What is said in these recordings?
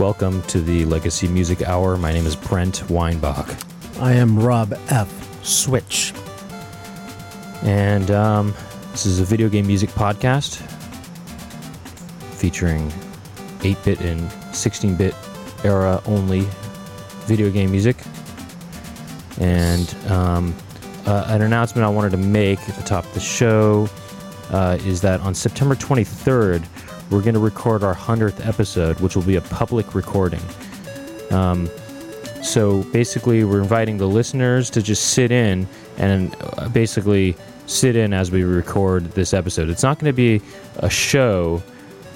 Welcome to the Legacy Music Hour. My name is Brent Weinbach. I am Rob F. Switch. And um, this is a video game music podcast featuring 8 bit and 16 bit era only video game music. And um, uh, an announcement I wanted to make at the top of the show uh, is that on September 23rd, we're going to record our 100th episode, which will be a public recording. Um, so basically, we're inviting the listeners to just sit in and uh, basically sit in as we record this episode. It's not going to be a show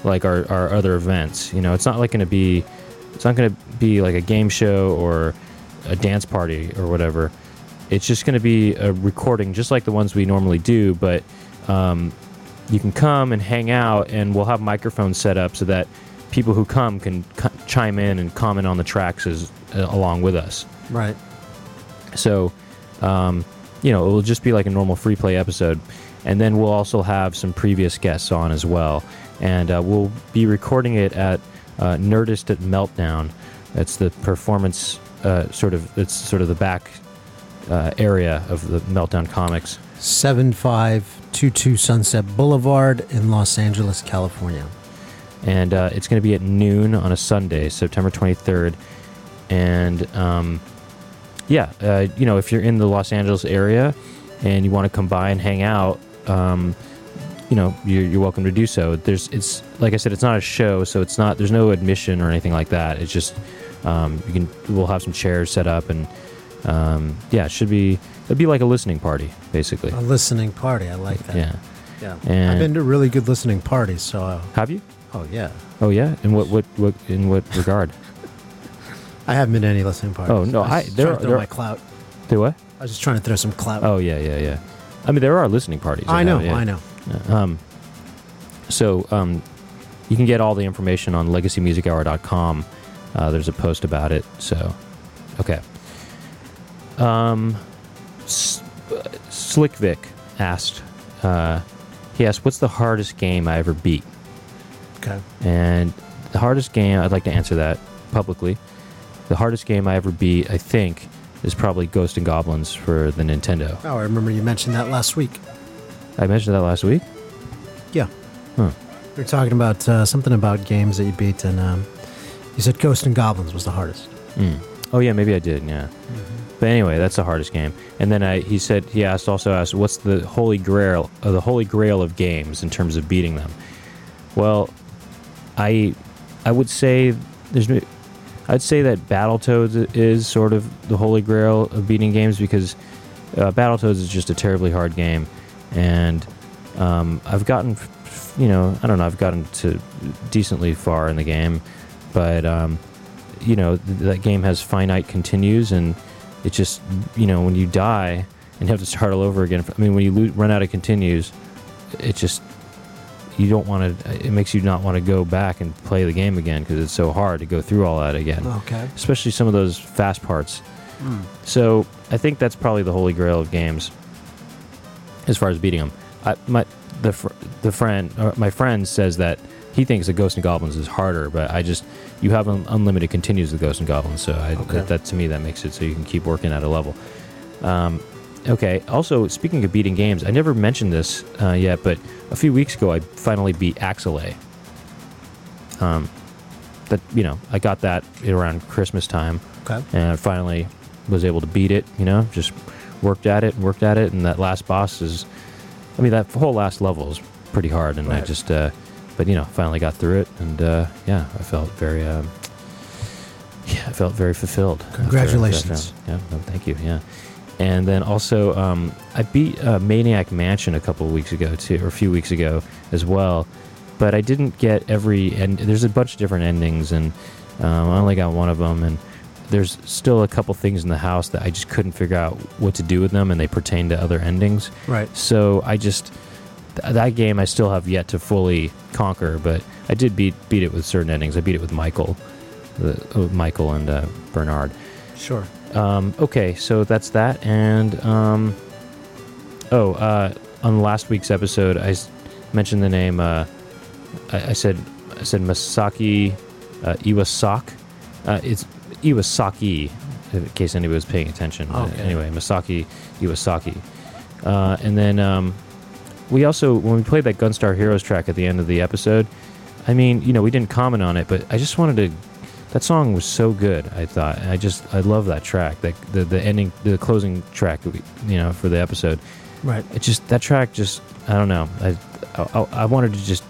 like our, our other events. You know, it's not like going to be it's not going to be like a game show or a dance party or whatever. It's just going to be a recording, just like the ones we normally do. But um, you can come and hang out, and we'll have microphones set up so that people who come can c- chime in and comment on the tracks as uh, along with us. Right. So, um, you know, it will just be like a normal free play episode. And then we'll also have some previous guests on as well. And uh, we'll be recording it at uh, Nerdist at Meltdown. That's the performance, uh, sort of, it's sort of the back uh, area of the Meltdown Comics. 7522 Sunset Boulevard in Los Angeles, California. And uh, it's going to be at noon on a Sunday, September 23rd. And um, yeah, uh, you know, if you're in the Los Angeles area and you want to come by and hang out, um, you know, you're, you're welcome to do so. There's, it's like I said, it's not a show, so it's not. There's no admission or anything like that. It's just um, you can. We'll have some chairs set up, and um, yeah, it should be. It'd be like a listening party, basically. A listening party. I like that. Yeah. Yeah. And- I've been to really good listening parties, so, uh, Have you? oh, yeah. Oh yeah. In what what what in what regard? I haven't been to any listening parties. Oh, no, I I- there are- to throw there my clout. Do what? I was just trying to throw some clout. Oh yeah, yeah, yeah. I mean, there are listening parties. I know, yeah. I know. Um, so um, you can get all the information on legacymusichour.com. Uh, there's a post about it. So, okay. Um, S- uh, Slick Vic asked. Uh, he asked, "What's the hardest game I ever beat?" Okay. And the hardest game, I'd like to answer that publicly. The hardest game I ever beat, I think, is probably Ghost and Goblins for the Nintendo. Oh, I remember you mentioned that last week. I mentioned that last week. Yeah. Huh. We were talking about uh, something about games that you beat, and um, you said Ghost and Goblins was the hardest. Mm. Oh yeah, maybe I did. Yeah. But anyway, that's the hardest game. And then I, he said he asked also asked what's the holy grail uh, the holy grail of games in terms of beating them. Well, I I would say there's I'd say that Battletoads is sort of the holy grail of beating games because uh, Battletoads is just a terribly hard game, and um, I've gotten you know I don't know I've gotten to decently far in the game, but um, you know th- that game has finite continues and it just you know when you die and you have to start all over again i mean when you lo- run out of continues it just you don't want to it makes you not want to go back and play the game again because it's so hard to go through all that again. Okay. especially some of those fast parts. So i think that's probably the holy grail of games as far as beating them I, my the fr- the friend or my friend says that he thinks that Ghosts and Goblins is harder, but I just you have un- unlimited continues with Ghosts and Goblins, so I, Okay. that, that to me that makes it so you can keep working at a level. Um, okay. Also, speaking of beating games, I never mentioned this uh, yet, but a few weeks ago I finally beat Axelay. Um, that you know I got that around Christmas time, Okay. and I finally was able to beat it. You know, just worked at it and worked at it, and that last boss is, I mean, that whole last level is pretty hard, and I just, uh, but you know, finally got through it, and uh, yeah, I felt very, um, yeah, I felt very fulfilled. Congratulations. yeah, no, thank you. Yeah. And then also, um, I beat uh, Maniac Mansion a couple of weeks ago too, or a few weeks ago as well. But I didn't get every, and there's a bunch of different endings, and um, I only got one of them. And there's still a couple things in the house that I just couldn't figure out what to do with them, and they pertain to other endings. Right. So I just th- that game I still have yet to fully conquer, but I did beat beat it with certain endings. I beat it with Michael, the, uh, Michael and uh, Bernard. Sure. Um, okay, so that's that. And um, oh, uh, on last week's episode, I s- mentioned the name. Uh, I, I said I said Masaki uh, Iwasaki. Uh, it's Iwasaki, in case anybody was paying attention. Okay. anyway, Masaki Iwasaki. Uh, and then um, we also, when we played that Gunstar Heroes track at the end of the episode, I mean, you know, we didn't comment on it, but I just wanted to. That song was so good. I thought. I just, I love that track. That the the ending, the closing track, we- you know, for the episode. Right. It just that track just, I don't know. I, I, I wanted to just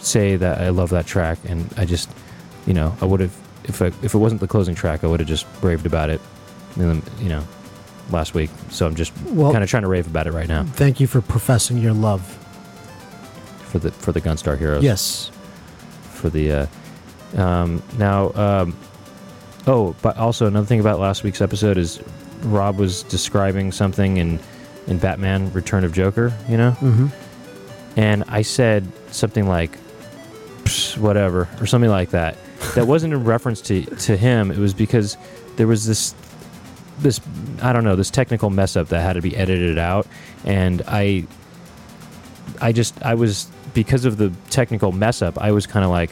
say that I love that track, and I just, you know, I would have if I, if it wasn't the closing track, I would have just braved about it, in the, you know, last week. So I'm just Well, kind of trying to rave about it right now thank you for professing your love. for the for the Gunstar Heroes. Yes. for the uh, um, now um, oh but also another thing about last week's episode is rob was describing something in in batman return of joker you know Mm-hmm. and i said something like whatever or something like that that wasn't in reference to to him it was because there was this this i don't know this technical mess up that had to be edited out. And i i just i was because of the technical mess up i was kind of like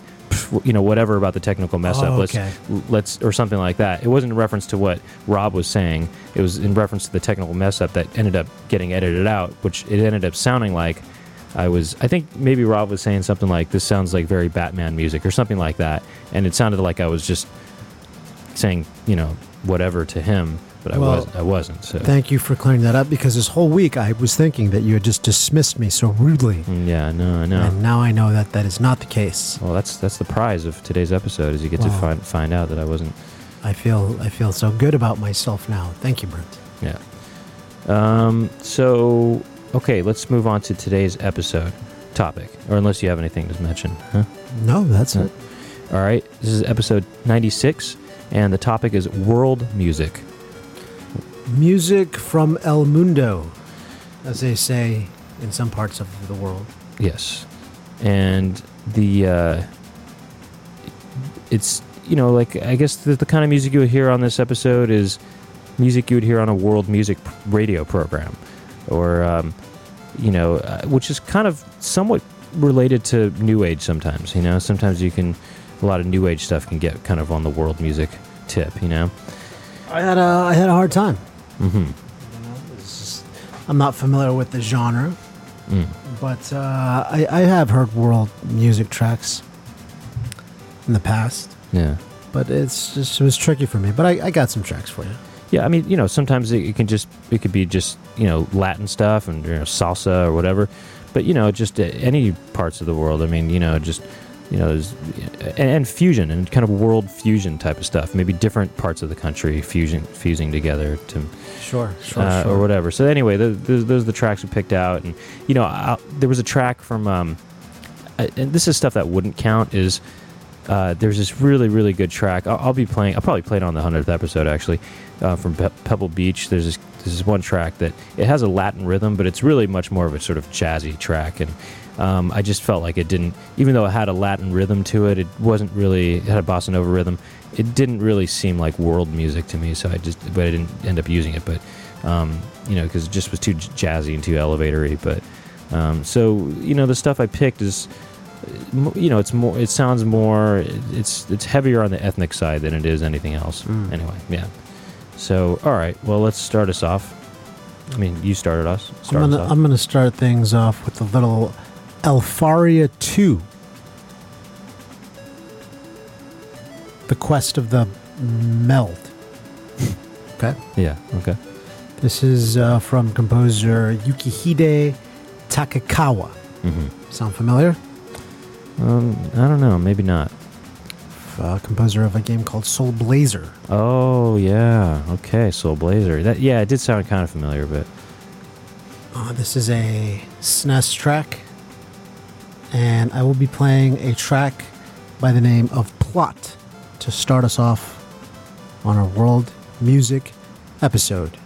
you know whatever about the technical mess up Oh, let's okay. let's or something like that. It wasn't in reference to what rob was saying. It was in reference to the technical mess up that ended up getting edited out which it ended up sounding like i was i think maybe rob was saying something like this sounds like very batman music or something like that. And it sounded like i was just saying you know whatever to him but i Well, was i wasn't so Thank you for clearing that up because this whole week I was thinking that you had just dismissed me so rudely. Mm, yeah no i know And now I know that that is not the case. well that's that's the prize of today's episode is you get to find find out that i wasn't I feel I feel so good about myself now. Thank you, Brent. Yeah. Um, so, okay, let's move on to today's episode topic. Or unless you have anything to mention, huh? No, that's it. All right, this is episode 96, and the topic is world music. Music from El Mundo, as they say in some parts of the world. Yes. And the, uh, it's, you know, like, I guess the, the kind of music you would hear on this episode is music you would hear on a world music radio program. Or, um, you know, uh, which is kind of somewhat related to new age sometimes, you know? Sometimes you can, a lot of new age stuff can get kind of on the world music tip, you know? I had a I had a hard time. Mm-hmm. You know, it's just- I'm not familiar with the genre, Mm. but uh, I, I have heard world music tracks in the past. Yeah. But it's just it was tricky for me. But I, I got some tracks for you. Yeah, I mean, you know, sometimes it, it can just it could be just you know Latin stuff and you know, salsa or whatever, but you know, just uh, any parts of the world. I mean, you know, just you know, and, and fusion and kind of world fusion type of stuff. Maybe different parts of the country fusion fusing together to Sure, sure, uh, or whatever. So anyway, those, those, those are the tracks we picked out, and you know, i there was a track from, um, I- and this is stuff that wouldn't count. Is uh, there's this really really good track. I'll, I'll be playing. I'll probably play it on the hundredth episode actually, uh, from Pe- Pebble Beach. There's this this one track that it has a Latin rhythm, but it's really much more of a sort of jazzy track, and um, I just felt like it didn't, even though it had a Latin rhythm to it, it wasn't really it had a bossa nova rhythm. It didn't really seem like world music to me, so I just, but I didn't end up using it. But um, you know, because it just was too jazzy and too elevatory. But um, so you know, the stuff I picked is, uh, you know, it's more, it sounds more, it's it's heavier on the ethnic side than it is anything else. Mm. Anyway, yeah. So all right, well, let's start us off. I mean, you started us. I'm Start. I'm gonna start things off with a little Elfaria two. The quest of the meld. okay. yeah. Okay. This is uh, from composer Yukihide Takekawa. hmm Sound familiar? Um, I don't know. Maybe not. Uh, composer of a game called Soul Blazer. Oh yeah. Okay. Soul Blazer. That yeah, it did sound kind of familiar, but Uh, this is a SNES track, and I will be playing a track by the name of Plot to start us off on our world music episode.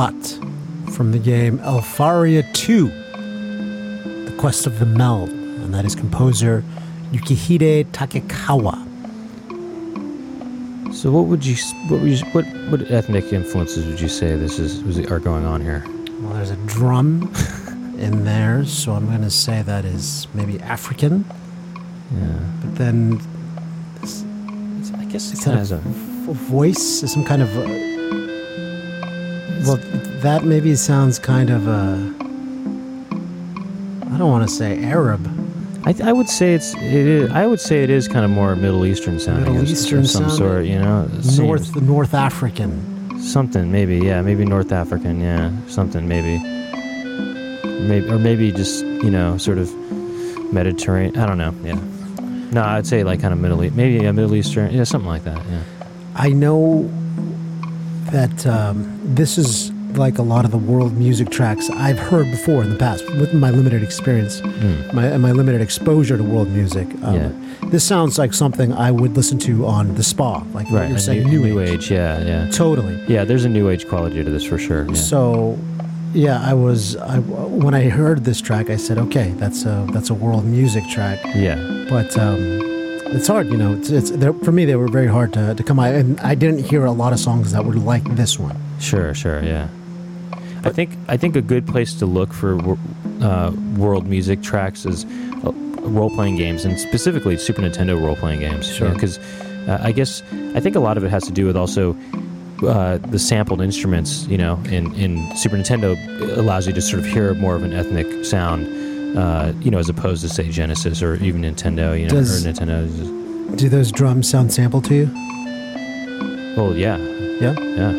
From the game Elfaria 2 The Quest of the Meld, and that is composer Yukihide Takekawa. So what would you what would you, what what ethnic influences would you say this is was, are going on here? Well, there's a drum in there, so I'm going to say that is maybe African. Yeah, But then It's- I guess it's, has a a voice, some kind of. uh well, that maybe sounds kind of. Uh, I don't want to say Arab. I, I would say it's it is, I would say it is kind of more Middle Eastern sounding Middle Eastern of some sounding? sort, you know, It seems- North North African. something maybe yeah maybe North African yeah something maybe maybe or maybe just you know sort of Mediterranean I don't know yeah no I'd say like kind of Middle East maybe yeah Middle Eastern yeah something like that yeah I know that um, this is like a lot of the world music tracks I've heard before in the past with my limited experience, Mm. my and my limited exposure to world music. Um, Yeah. This sounds like something I would listen to on the spa, like right you're saying, new, new, new age. age yeah yeah Totally. yeah there's a new age quality to this for sure yeah. So, yeah, I was I, when I heard this track, I said, okay, that's a that's a world music track. yeah But um, it's hard, you know. It's, it's for me they were very hard to, to come by, and I didn't hear a lot of songs that were like this one. Sure, sure, yeah. I think I think a good place to look for uh, world music tracks is uh, role playing games, and specifically Super Nintendo role playing games. Sure. Because uh, I guess I think a lot of it has to do with also uh, the sampled instruments. You know, in in Super Nintendo allows you to sort of hear more of an ethnic sound. Uh, you know, as opposed to say Genesis or even Nintendo. You know, Does- or Nintendo. Do those drums sound sampled to you? Well, yeah, Yeah, yeah,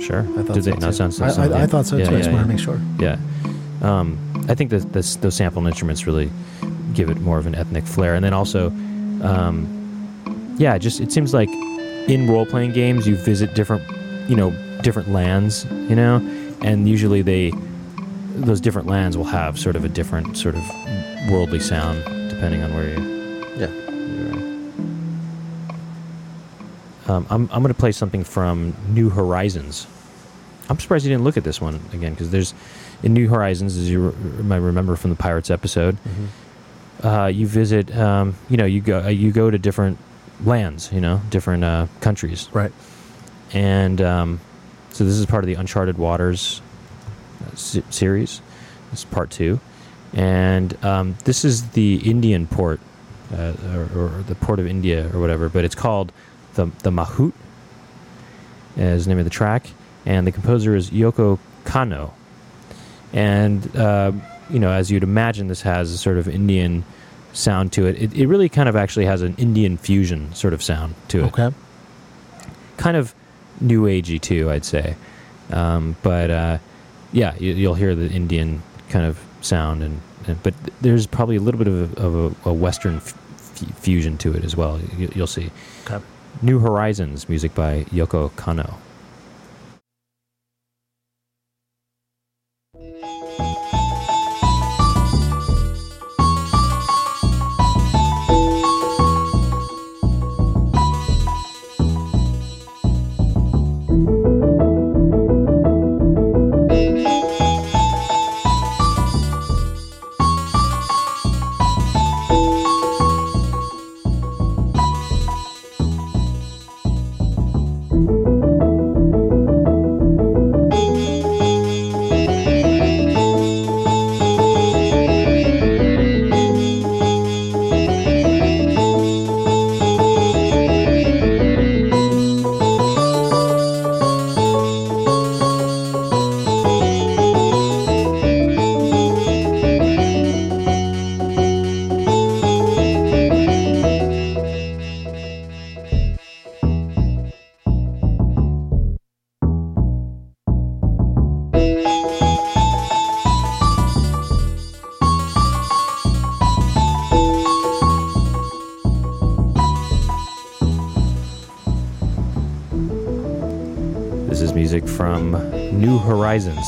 sure. I thought Did so they not too. sound so? I, sound- I, I thought so yeah, too. I just want to make sure. Yeah, um, I think that this, those sampled instruments really give it more of an ethnic flair, and then also, um, yeah, just it seems like in role playing games you visit different, you know, different lands, you know, and usually they those different lands will have sort of a different sort of worldly sound depending on where you. Yeah. You're. Um, I'm I'm going to play something from New Horizons. I'm surprised you didn't look at this one again because there's in New Horizons, as you re- might remember from the Pirates episode, uh, you visit, um, you know, you go uh, you go to different lands, you know, different uh, countries, Right. and um, so this is part of the Uncharted Waters se- series. This is part two, and um, this is the Indian port, uh, or, or the port of India, or whatever. But it's called the the Mahout, is the name of the track, and the composer is Yoko Kanno, and uh, you know, as you'd imagine, this has a sort of Indian sound to it. It, it really kind of actually has an Indian fusion sort of sound to it Okay. kind of new agey too, I'd say. Um, but uh, yeah, you, you'll hear the Indian kind of sound, and, and but there's probably a little bit of a, of a, a Western f- f- fusion to it as well. You, you'll see. Okay. New Horizons, music by Yoko Kanno.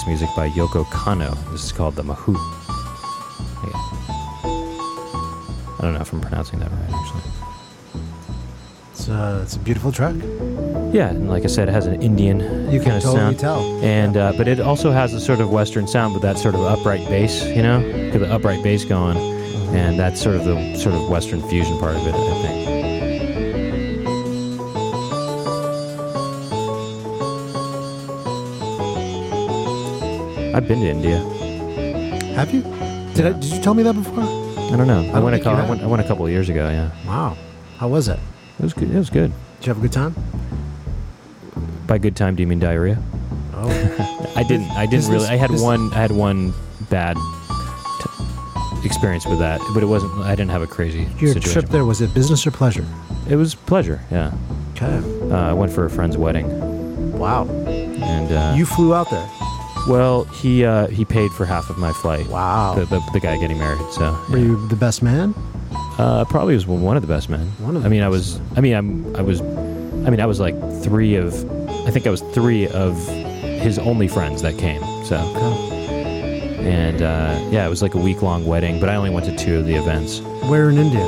Music by Yoko Kanno. This is called the Mahu. Yeah. I don't know if I'm pronouncing that right, actually. It's, uh, it's a beautiful track. Yeah, and like I said, it has an Indian You kind can of totally sound. tell. And uh, but it also has a sort of Western sound with that sort of upright bass, you know, get the upright bass going, and that's sort of the sort of Western fusion part of it, I think. Been to India. Have you? Did I, did you tell me that before? I don't know. I, don't went a think you couple. I have. went, I went a couple of years ago. Yeah, Wow. How was it? it was good. It was good. Did you have a good time? By good time, do you mean diarrhea? Oh. I didn't. I didn't really. I had one. I had one bad t- experience with that, but it wasn't. I didn't have a crazy Your situation. trip there, was it business or pleasure? It was pleasure. Yeah. Okay. Uh, I went for a friend's wedding, Wow. and uh, You flew out there. Well, he uh, he paid for half of my flight. Wow. The, the, the guy getting married. So Were you the best man? uh, probably was one of the best men. One of I the mean, I was. I mean, I'm. I was. I mean, I was like three of. I think I was three of his only friends that came. So. Okay. And uh, yeah, it was like a week long wedding, but I only went to two of the events. Where in India?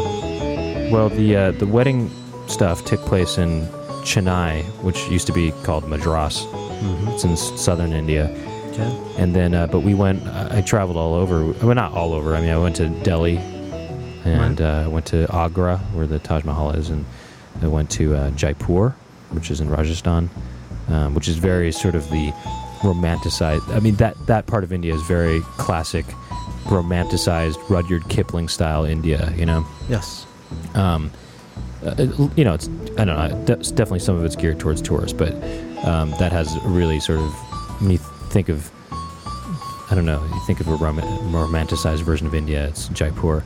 Well, the uh, the wedding stuff took place in Chennai, which used to be called Madras. Mm-hmm. It's in southern India. Okay. And then, uh, but we went. I I traveled all over. Well, not all over. I mean, I went to Delhi, and uh, I went to Agra, where the Taj Mahal is, and I went to uh, Jaipur, which is in Rajasthan, um, which is very sort of the romanticized. I mean, that that part of India is very classic, romanticized Rudyard Kipling style India. You know. Yes. Um, uh, you know, it's I don't know. It's definitely some of it's geared towards tourists, but um, that has really sort of think of I don't know, you think of a rom- romanticized version of India. It's Jaipur,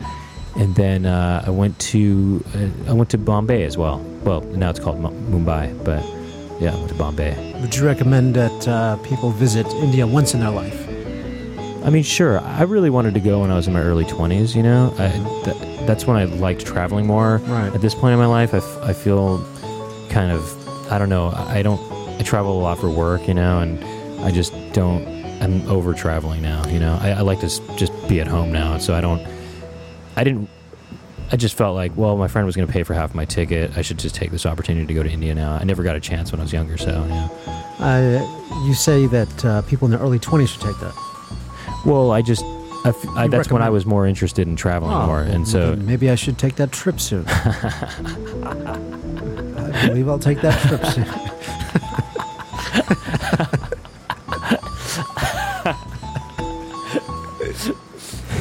and then uh, I went to uh, I went to Bombay as well. Well, now it's called Mu- Mumbai, but yeah, I went to Bombay. Would you recommend that uh, people visit India once in their life? I mean, sure. I really wanted to go when I was in my early 20s, you know? I, th- that's when I liked traveling more. Right. At this point in my life, I, f- I feel kind of, I don't know, I don't, I travel a lot for work, you know, and I just don't, I'm over traveling now, you know? I, I like to s- just be at home now, so I don't, I didn't, I just felt like, well, my friend was going to pay for half my ticket. I should just take this opportunity to go to India now. I never got a chance when I was younger, so, yeah. Uh, you say that uh, people in their early 20s should take that. Well, I just, I f I You that's when I recommend- was more interested in traveling more, and so maybe I should take that trip soon. I believe I'll take that trip soon.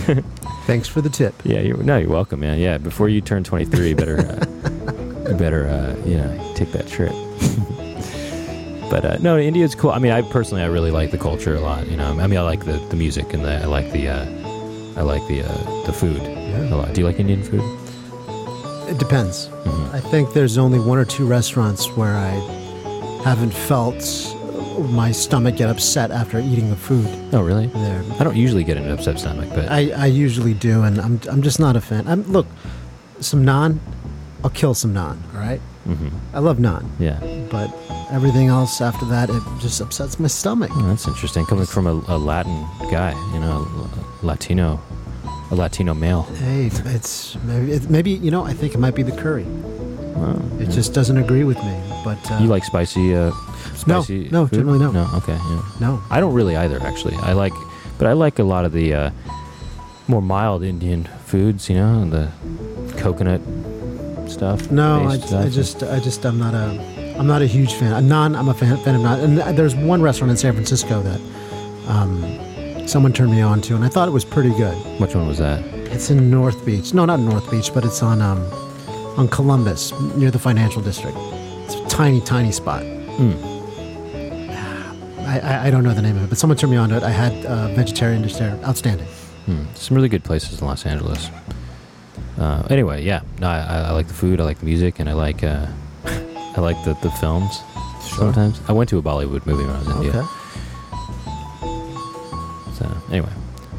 Thanks for the tip. Yeah, you're, no, you're welcome, man. Yeah, before you turn 23, you better, uh, you better, uh, you know, take that trip. but uh, no, India's cool. I mean, I personally, I really like the culture a lot. You know, I mean, I like the, the music and the, I like the, uh, I like the, uh, the food a lot. Do you like Indian food? It depends. Mhm. I think there's only one or two restaurants where I haven't felt my stomach get upset after eating the food Oh, really? there. I don't usually get an upset stomach, but I, I usually do, and I'm, I'm just not a fan. I'm, look, some naan, I'll kill some naan, all right? mhm. I love naan, yeah, but everything else after that, it just upsets my stomach. oh, that's interesting. Coming from a, a Latin guy, you know, a Latino, a Latino male. Hey, it's maybe, it, maybe, you know, I think it might be the curry. Oh, It yeah. just doesn't agree with me, but. Uh, you like spicy, uh, spicy no, food? generally no. No, okay, yeah. No. I don't really either, actually. I like, but I like a lot of the uh, more mild Indian foods. You know, the coconut stuff. No, I, based stuff. I just, I just, I'm not a, I'm not a huge fan. A naan, I'm a fan, fan of naan. And there's one restaurant in San Francisco that um, someone turned me on to, and I thought it was pretty good. Which one was that? It's in North Beach. No, not North Beach, but it's on um, on Columbus, near the financial district. It's a tiny, tiny spot. Mm. I, I, don't know the name of it, but someone turned me on to it. I had uh, vegetarian dish there. Outstanding. Hmm. Some really good places in Los Angeles. Uh, anyway, yeah, no, I, I like the food, I like the music, and I like uh, I like the, the films. Sometimes I went to a Bollywood movie when I was in India. So anyway,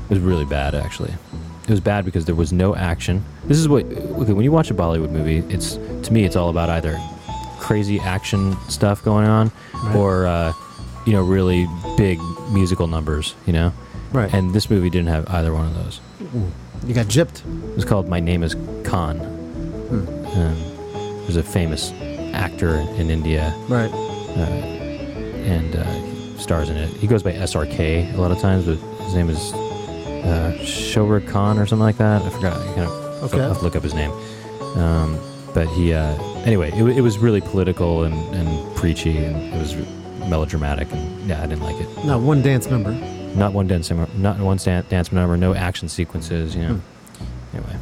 it was really bad actually. It was bad because there was no action. This is what okay, when you watch a Bollywood movie, it's to me it's all about either crazy action stuff going on Right. or uh, you know really big musical numbers, you know. Right. And this movie didn't have either one of those. you got gypped. It was called My Name Is Khan. Hmm. Um, was a famous actor in India, Right. uh, and uh, stars in it. He goes by SRK a lot of times, but his name is uh, Khan or something like that. I forgot. I kind of Okay. I'll have to look up his name. Um, but he, uh, anyway, it, it was really political and, and preachy, and it was melodramatic, and yeah, I didn't like it. Not one dance number. Not one dance, number. not one stan- dance number, no action sequences. You know. Hmm. Anyway,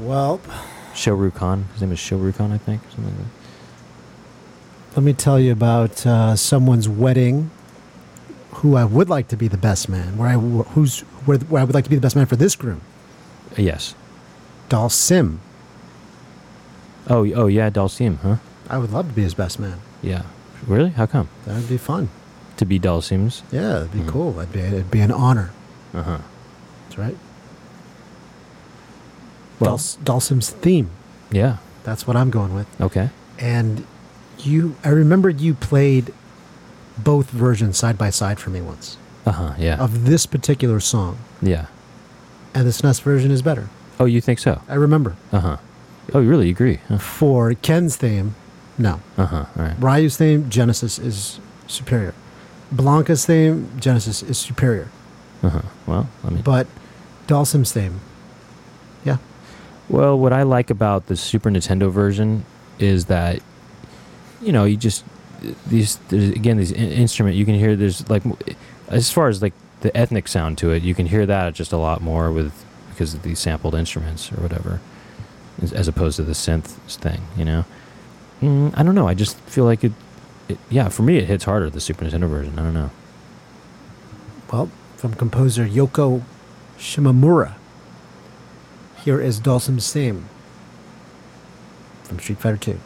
Well, Shah Rukh Khan. His name is Shah Rukh Khan, I think, something like that. let me tell you about uh, someone's wedding who I would like to be the best man, where I, who's, where, where I would like to be the best man for this groom. Yes. Dhalsim. Oh, oh yeah, Dhalsim, huh? I would love to be his best man. Yeah. Really? How come? That would be fun. To be Dhalsim's? Yeah, it'd be Mhm. cool. It'd be, it'd be an honor. Uh huh. That's right. Well, Dals- Dhalsim's theme. yeah. That's what I'm going with. Okay. And you, I remembered you played both versions side by side for me once Uh huh. Yeah. of this particular song, yeah. and the SNES version is better. Oh, you think so? I remember. Uh huh. Oh, you really agree? Huh? For Ken's theme, no. Uh huh. Right. Ryu's theme, Genesis is superior. Blanka's theme, Genesis is superior. Uh huh. Well, I mean, But Dhalsim's theme, yeah. well, what I like about the Super Nintendo version is that, you know, you just these there's, again these in- instrument you can hear there's like as far as like the ethnic sound to it you can hear that just a lot more with because of these sampled instruments or whatever as, as opposed to the synth thing you know mm, i don't know i just feel like it, it yeah for me it hits harder the super nintendo version i don't know Well, from composer Yoko Shimomura. Here is Dhalsim's theme from Street Fighter 2.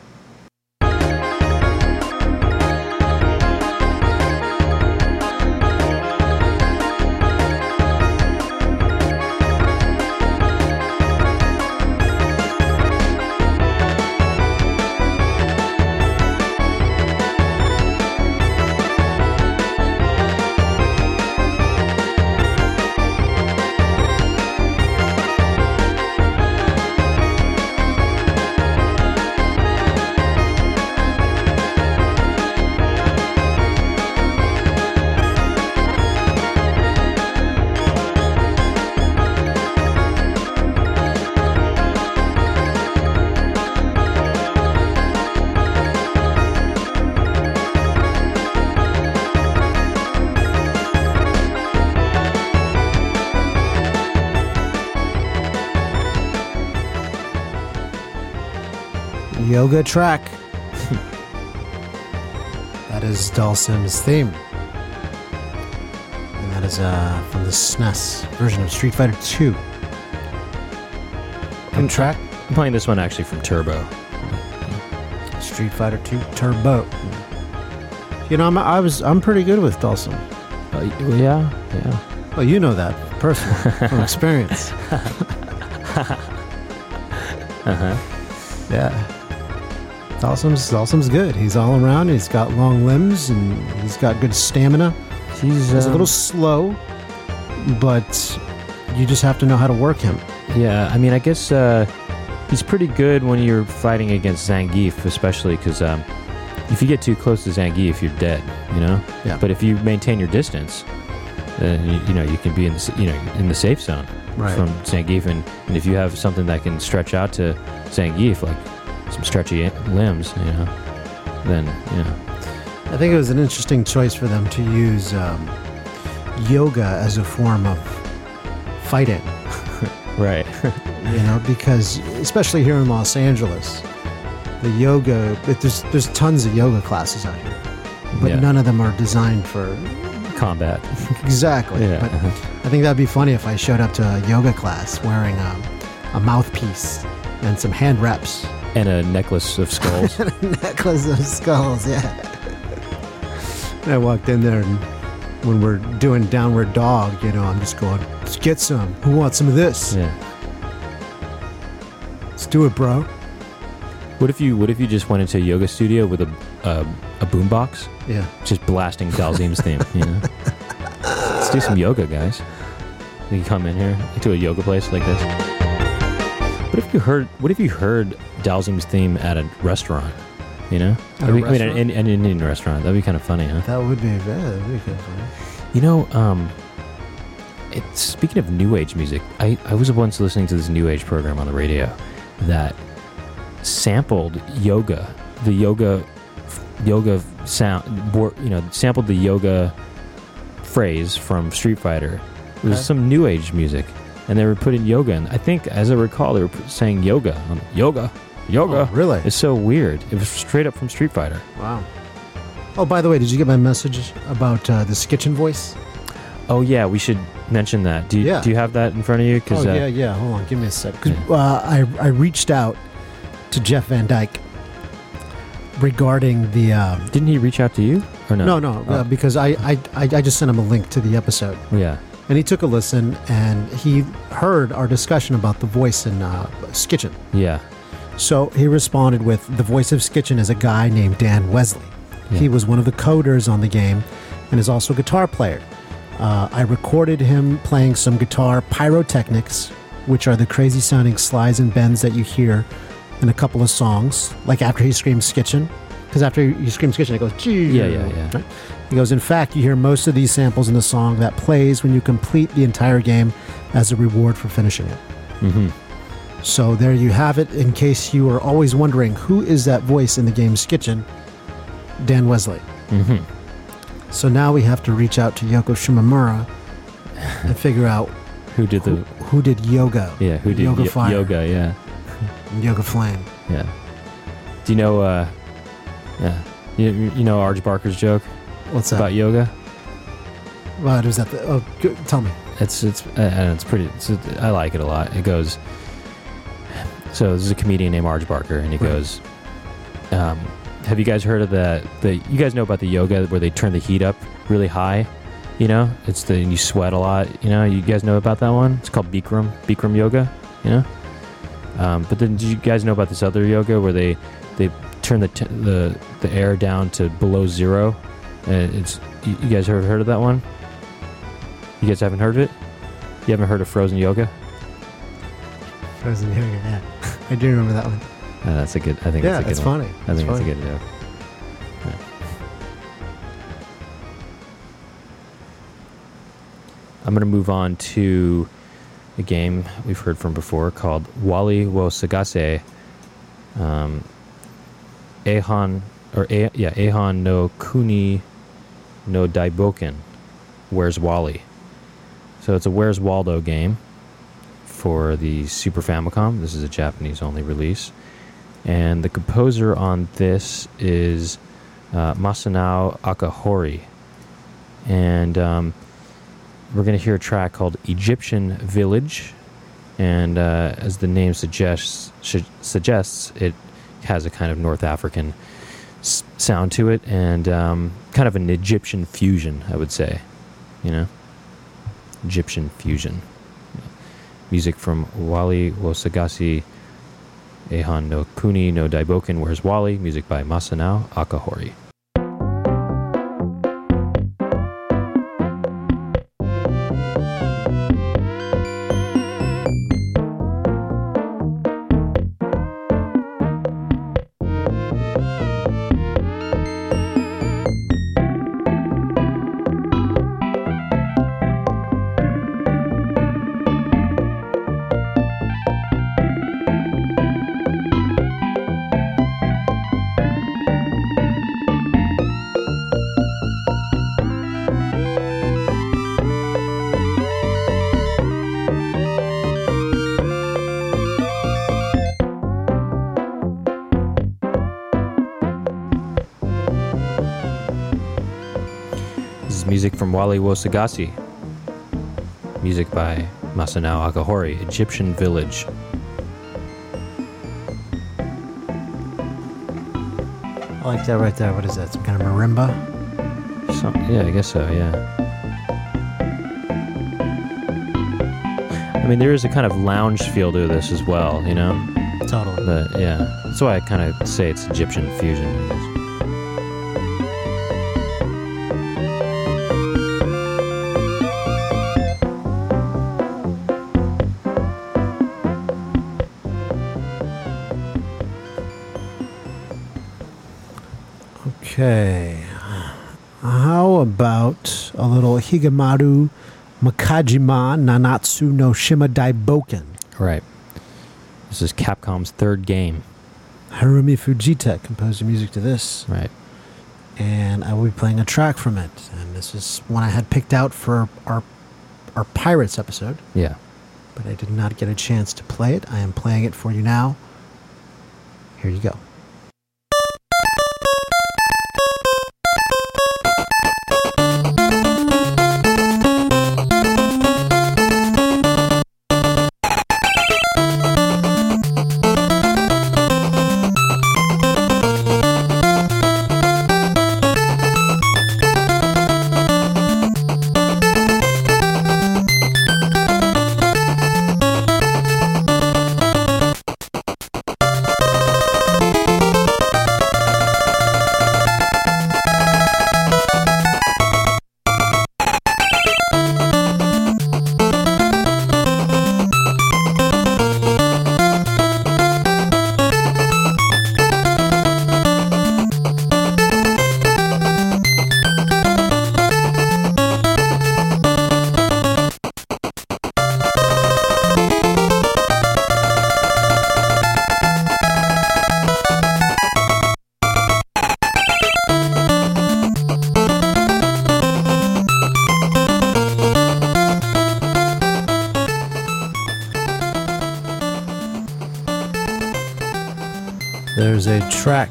Yoga track. that is Dhalsim's theme. And that is uh, from the SNES version of Street Fighter 2. I'm- And track i'm playing this one actually from turbo Street Fighter 2 Turbo. You know, I'm, I was I'm pretty good with Dhalsim. uh, yeah yeah Well, you know that personally from experience. uh-huh Yeah. Dhalsim's Dhalsim's good. He's all around. He's got long limbs and he's got good stamina. he's, He's a um, little slow, but you just have to know how to work him. Yeah, I mean, I guess uh, he's pretty good when you're fighting against Zangief, especially because um, if you get too close to Zangief, you're dead. You know. Yeah. But if you maintain your distance, then you, you know you can be in the you know in the safe zone from Zangief, and, and if you have something that can stretch out to Zangief, like some stretchy limbs, you know, then you know. I think it was an interesting choice for them to use um, yoga as a form of fighting. Right. you know, because especially here in Los Angeles, the yoga there's there's tons of yoga classes out here, but Yeah. none of them are designed for Combat. exactly. Yeah. But I think that'd be funny if I showed up to a yoga class wearing um, a mouthpiece and some hand reps, and a necklace of skulls. necklace of skulls. Yeah. I walked in there and. When we're doing downward dog, you know, I'm just going, let's get some. Who wants some of this? yeah. Let's do it, bro. What if you What if you just went into a yoga studio with a a, a boombox? Yeah. just blasting Dhalsim's theme. You know, let's do some yoga, guys. You can come in here to a yoga place like this. What if you heard? What if you heard Dhalsim's theme at a restaurant. You know, At a I mean, an, an Indian restaurant. That'd be kind of funny, huh? That would be very, very good. You know, um, it, speaking of new age music, I, I was once listening to this new age program on the radio that sampled yoga, the yoga, yoga sound, bor- you know, sampled the yoga phrase from Street Fighter. It was Okay. some new age music, and they were putting yoga in. I think, as I recall, they were saying yoga. Um, yoga, yoga. Oh, really? It's so weird. It was straight up from Street Fighter. Wow. Oh, by the way, did you get my message about uh, the Skitchin voice? Oh yeah, we should mention that. Do you, Yeah. do you have that in front of you? Oh, uh, yeah, yeah. Hold on. Give me a sec. 'Cause, Yeah. uh, I, I reached out to Jeff Van Dyck regarding the. Um, Didn't he reach out to you? Or no? no, no, Oh. uh, because I, I, I, I just sent him a link to the episode. Yeah. And he took a listen and he heard our discussion about the voice in uh, Skitchin. Yeah. So he responded with the voice of Skitchin is a guy named Dan Wesley. Yeah. He was one of the coders on the game and is also a guitar player. Uh, I recorded him playing some guitar pyrotechnics, which are the crazy sounding slides and bends that you hear in a couple of songs, like after he screams Skitchin. Because after he screams Skitchin, it goes, Gee. Yeah, yeah, yeah. Right? He goes, In fact, you hear most of these samples in the song that plays when you complete the entire game as a reward for finishing it. Mm-hmm. So there you have it. In case you are always wondering who is that voice in the game's Skitchin, Dan Wesley. Mm-hmm. So now we have to reach out to Yoko Shimomura and figure out Who did who, the? who did Yoga, Yeah. Who did Yoga yo- Fire. yoga? Yeah. Yoga Flame. Yeah. Do you know? uh Yeah. You, you know Arj Barker's joke What's that? about yoga? What is that? The, oh, go, tell me. It's it's uh, and it's pretty. It's, I like it a lot. It goes. So this is a comedian named Arj Barker, and he Right. goes. Um, have you guys heard of the the? You guys know about the yoga where they turn the heat up really high. You know, it's the you sweat a lot. You know, you guys know about that one? It's called Bikram Bikram yoga. You know. Um, but then, did you guys know about this other yoga where they they turn the t- the the air down to below zero? And it's you, guys ever heard of that one? You guys haven't heard of it? You haven't heard of frozen yoga? Frozen Yoga, yeah. I do remember that one. Uh, that's a good. I think yeah, it's a good it's one. funny. I think it's it's a good joke. Yeah. I'm going to move on to a game we've heard from before called Wally wo Sagase. Um, Ehon, or eh, yeah, Ehon no Kuni no Daiboken. Where's Wally? So it's a Where's Waldo game for the Super Famicom. This is a Japanese only release. And the composer on this is uh, Masanao Akahori. And um, we're going to hear a track called Egyptian Village. And uh, as the name suggests, suggests, it has a kind of North African sound to it and um, kind of an Egyptian fusion, I would say. You know? Egyptian fusion. Music from Wally Wosagasi Ehon no Kuni no Daiboken Where's Wally? Music by Masanao Akahori. Is music from Wally wo Sagase. Music by Masanao Akahori, Egyptian Village. I like that right there. What is that? Some kind of marimba? So, yeah, I guess so, yeah. I mean, there is a kind of lounge feel to this as well, you know? Totally. But yeah, that's why I kind of say it's Egyptian fusion. Okay. How about a little Higemaru Makaijima Nanatsu no Shima Daiboken? Right. This is Capcom's third game. Harumi Fujita composed the music to this, Right. and I will be playing a track from it. And this is one I had picked out for our our Pirates episode, Yeah. but I did not get a chance to play it. I am playing it for you now. Here you go. There's a track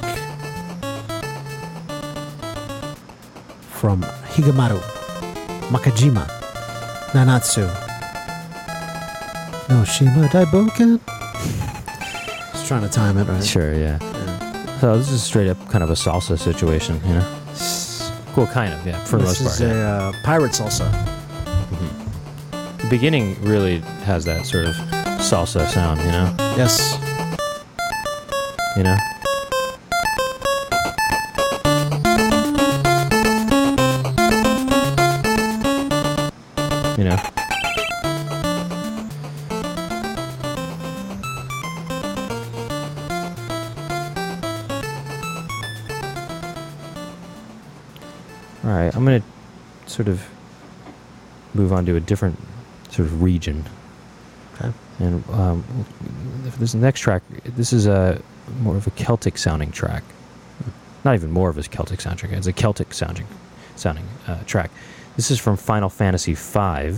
from Higemaru Makaijima Nanatsu no Shima Daiboken. Just trying to time it right. Sure, yeah. So this is straight up kind of a salsa situation, you know? Well, kind of, yeah, for the most part. this is part. a yeah. uh, pirate salsa. The beginning really has that sort of salsa sound, you know? Yes. You know? On to a different sort of region. Okay. And um, this next track, this is a more of a Celtic sounding track. Not even more of a Celtic soundtrack. It's a Celtic sounding, sounding uh, track. This is from Final Fantasy V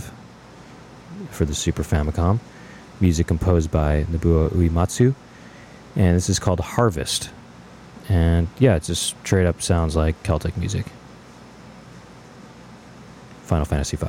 for the Super Famicom. Music composed by Nobuo Uematsu, and this is called Harvest. And yeah, it just straight up sounds like Celtic music. Final Fantasy V.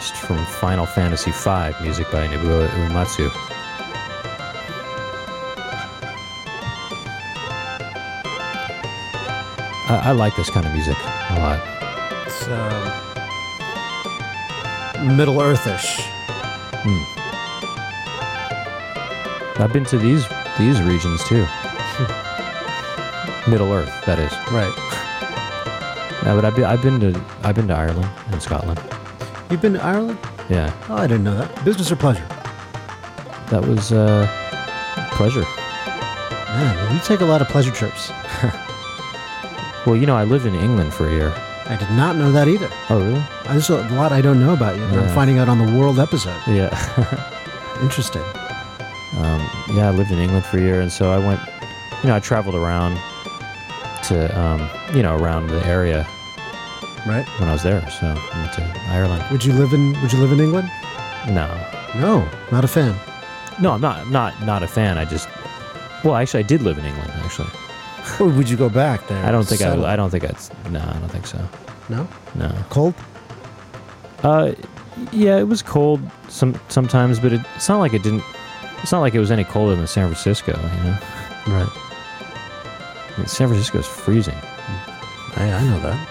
Harvest from Final Fantasy V, music by Nobuo Uematsu. I, I like this kind of music a lot. It's um, Middle Earthish. I've been to these these regions too. Middle Earth, that is. Right. Yeah, but I've been, I've been to I've been to Ireland and Scotland. You've been to Ireland? Yeah, Oh, I didn't know that. Business or pleasure? that was uh, pleasure. Man, well, you take a lot of pleasure trips. Well, you know, I lived in England for a year. I did not know that either. Oh, really? There's a lot I don't know about you. that I'm finding out on the World episode. Yeah. Interesting. um, yeah, I lived in England for a year, and so I went. You know, I traveled around to, um, you know, around the area Right. when I was there. So I went to Ireland. Would you live in Would you live in England? No, No, not a fan. no, I'm not not not a fan. I just well, actually, I did live in England. Actually, Or would you go back there? I don't think I. Settle? I don't think I'd. No, I don't think so. No. No. Cold. Uh, yeah, it was cold some sometimes, but it, it's not like it didn't. It's not like it was any colder than San Francisco. You know, Right. I mean, San Francisco is freezing. I, I know that.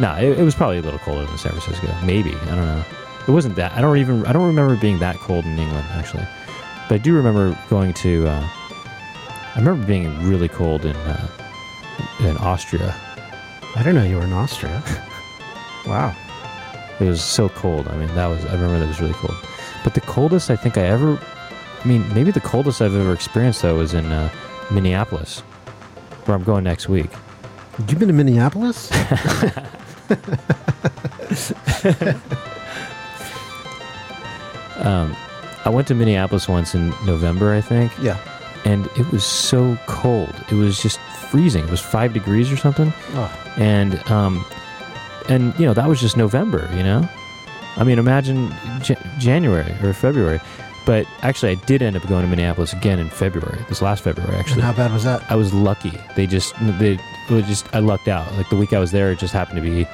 No, it, it was probably a little colder than San Francisco. Maybe I don't know. It wasn't that. I don't even. I don't remember being that cold in England actually, but I do remember going to. Uh, I remember being really cold in uh, in Austria. I don't know you were in Austria. wow. It was so cold. I mean, that was. I remember that was really cold. But the coldest I think I ever. I mean, maybe the coldest I've ever experienced though was in uh, Minneapolis, where I'm going next week. You've been to Minneapolis? Um, I went to Minneapolis once in November, I think. yeah. and it was so cold. It was just freezing. It was five degrees or something, Oh, and um, and you know that was just November. You know, I mean, imagine J- January or February. But actually, I did end up going to Minneapolis again in February. This last February, and actually, how bad was that? I was lucky. They just they it just I lucked out. Like the week I was there, it just happened to be. It,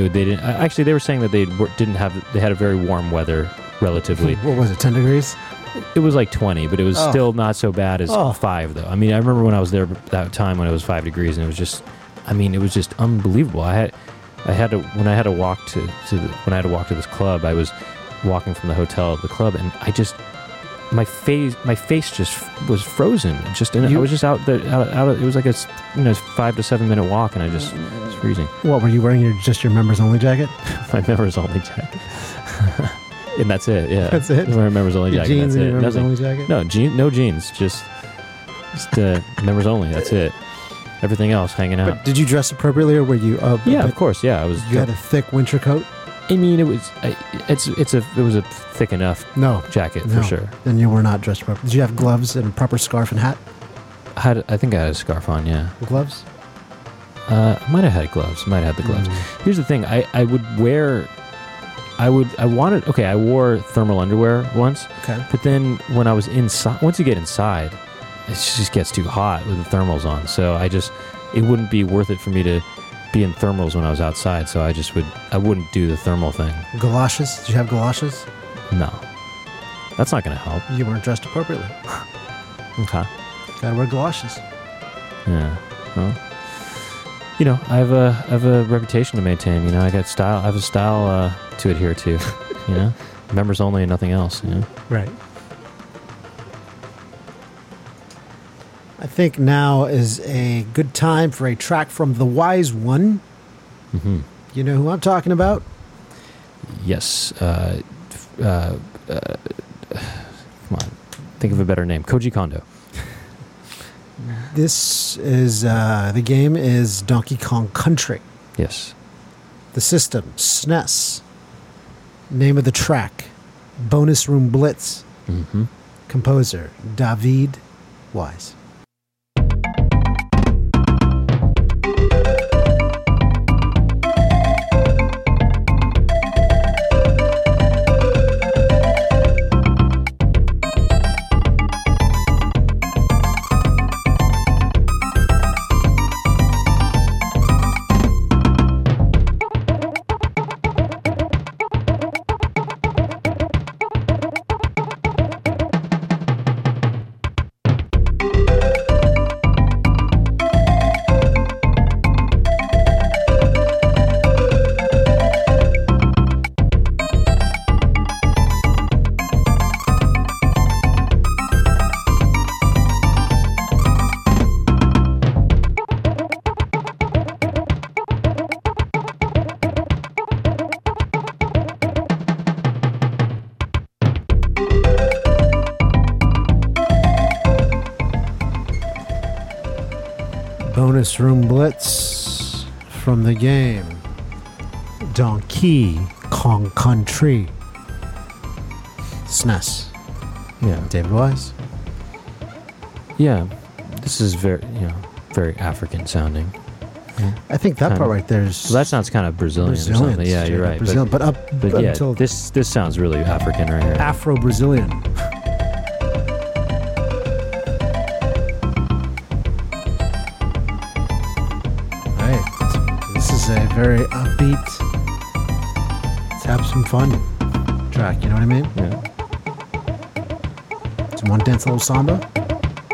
it- they didn't actually. They were saying that they didn't have. They had a very warm weather relatively. What was it? Ten degrees? It was like 20, but it was Oh. still not so bad as Oh. 5, though. I mean, I remember when I was there that time when it was 5 degrees, and it was just, I mean, it was just unbelievable. I had, I had to, when I had to walk to, to the, when I had to walk to this club, I was walking from the hotel to the club, and I just, my face, my face just was frozen. Just, and I was just out there, out, out of, it was like a you know, five to seven minute walk, and I just, was freezing. What were you wearing? Your just your members only jacket? My members only jacket. and that's it, yeah. That's it? My members only Your jacket. jeans and members Nothing. only jacket? No, jean, no jeans. Just, just uh, members only. That's it. Everything else hanging out. But did you dress appropriately, or were you? Uh, yeah, but of course. Yeah, I was. You had a thick winter coat. I mean, it was. I, it's it's a it was a thick enough No, jacket no. for sure. Then you were not dressed appropriately. Did you have gloves and a proper scarf and hat? I had I think I had a scarf on. Yeah, Gloves. uh, I might have had gloves. Might have had the gloves. Mm. Here's the thing. I I would wear. I would. I wanted. Okay, I wore thermal underwear once, Okay. but then when I was inside, once you get inside, it just gets too hot with the thermals on. So I just, it wouldn't be worth it for me to be in thermals when I was outside. So I just would. I wouldn't do the thermal thing. Galoshes. Did you have galoshes? No, that's not going to help. You weren't dressed appropriately. Okay. Gotta wear galoshes. Yeah. Well, you know, I have a I have a reputation to maintain. You know, I got style. I have a style uh, to adhere to. You know, members only and nothing else. You know. Right. I think now is a good time for a track from The Wise One. hmm You know who I'm talking about? Yes. Uh, uh, uh, come on. Think of a better name. Koji Kondo. This is uh, the game is Donkey Kong Country. Yes. The system SNES. Name of the track Bonus Room Blitz. hmm Composer David Wise. From the game Donkey Kong Country. SNES. Yeah. David Wise. Yeah. This is very you know very African sounding. I think that Kinda. part right there is So that sounds kind of Brazilian, Brazilian. or something. Yeah, you're right. Brazilian, but, up But, but yeah, until this this sounds really African right here. Afro Brazilian. Very upbeat. Let's have some fun track. You know what I mean? Yeah. Someone dance a little samba?